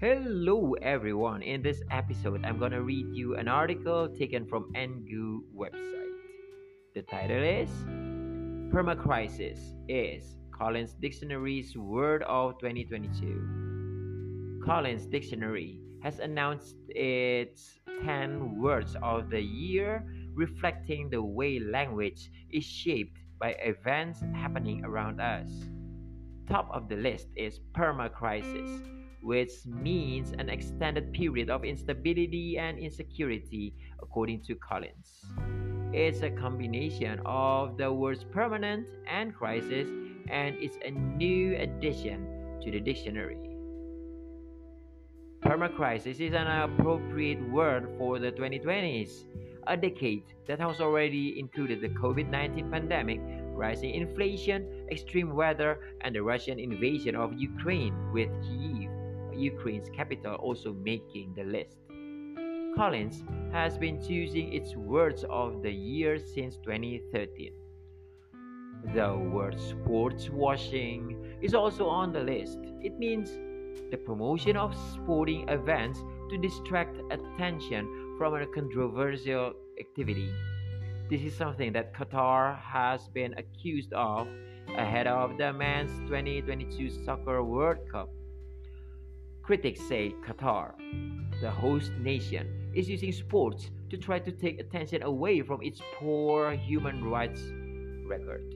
Hello everyone. In this episode, I'm gonna read you an article taken from NGU website. The title is Permacrisis is Collins Dictionary's Word of 2022. Collins Dictionary has announced its 10 words of the year reflecting the way language is shaped by events happening around us. Top of the list is permacrisis which means an extended period of instability and insecurity, according to Collins. It's a combination of the words permanent and crisis, and it's a new addition to the dictionary. Permacrisis is an appropriate word for the 2020s, a decade that has already included the COVID 19 pandemic, rising inflation, extreme weather, and the Russian invasion of Ukraine, with Kyiv Ukraine's capital also making the list. Collins has been choosing its words of the year since 2013. The word sports washing is also on the list. It means the promotion of sporting events to distract attention from a controversial activity. This is something that Qatar has been accused of ahead of the men's 2022 Soccer World Cup. Critics say Qatar, the host nation, is using sports to try to take attention away from its poor human rights record.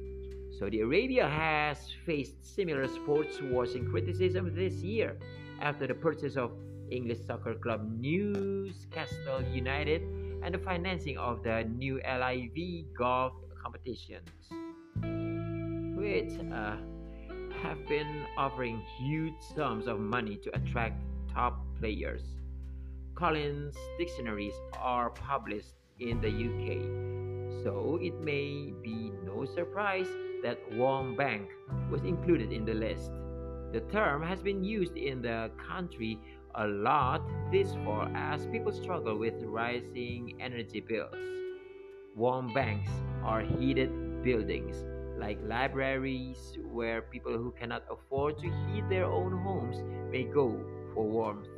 Saudi Arabia has faced similar sports washing criticism this year after the purchase of English soccer club Newcastle United and the financing of the new LIV golf competitions, which uh, have been offering huge sums of money to attract top players. Collins dictionaries are published in the UK, so it may be no surprise that warm bank was included in the list. The term has been used in the country a lot this fall as people struggle with rising energy bills. Warm banks are heated buildings like libraries where people who cannot afford to heat their own homes may go for warmth.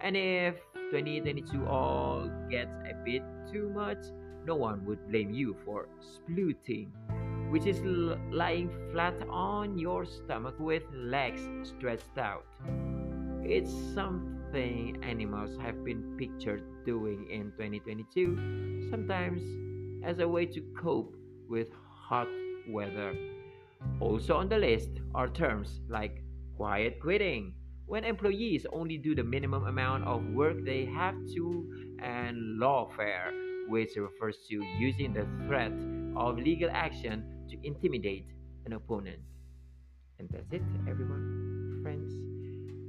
And if 2022 all gets a bit too much, no one would blame you for splooting, which is l- lying flat on your stomach with legs stretched out. It's something animals have been pictured doing in 2022, sometimes as a way to cope with hot weather. Also on the list are terms like quiet quitting, when employees only do the minimum amount of work they have to, and lawfare, which refers to using the threat of legal action to intimidate an opponent. And that's it, everyone. Friends,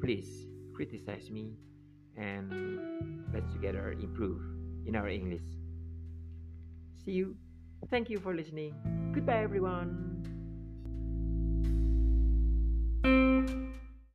please criticize me and let's together improve in our English. See you. Thank you for listening. Goodbye, everyone.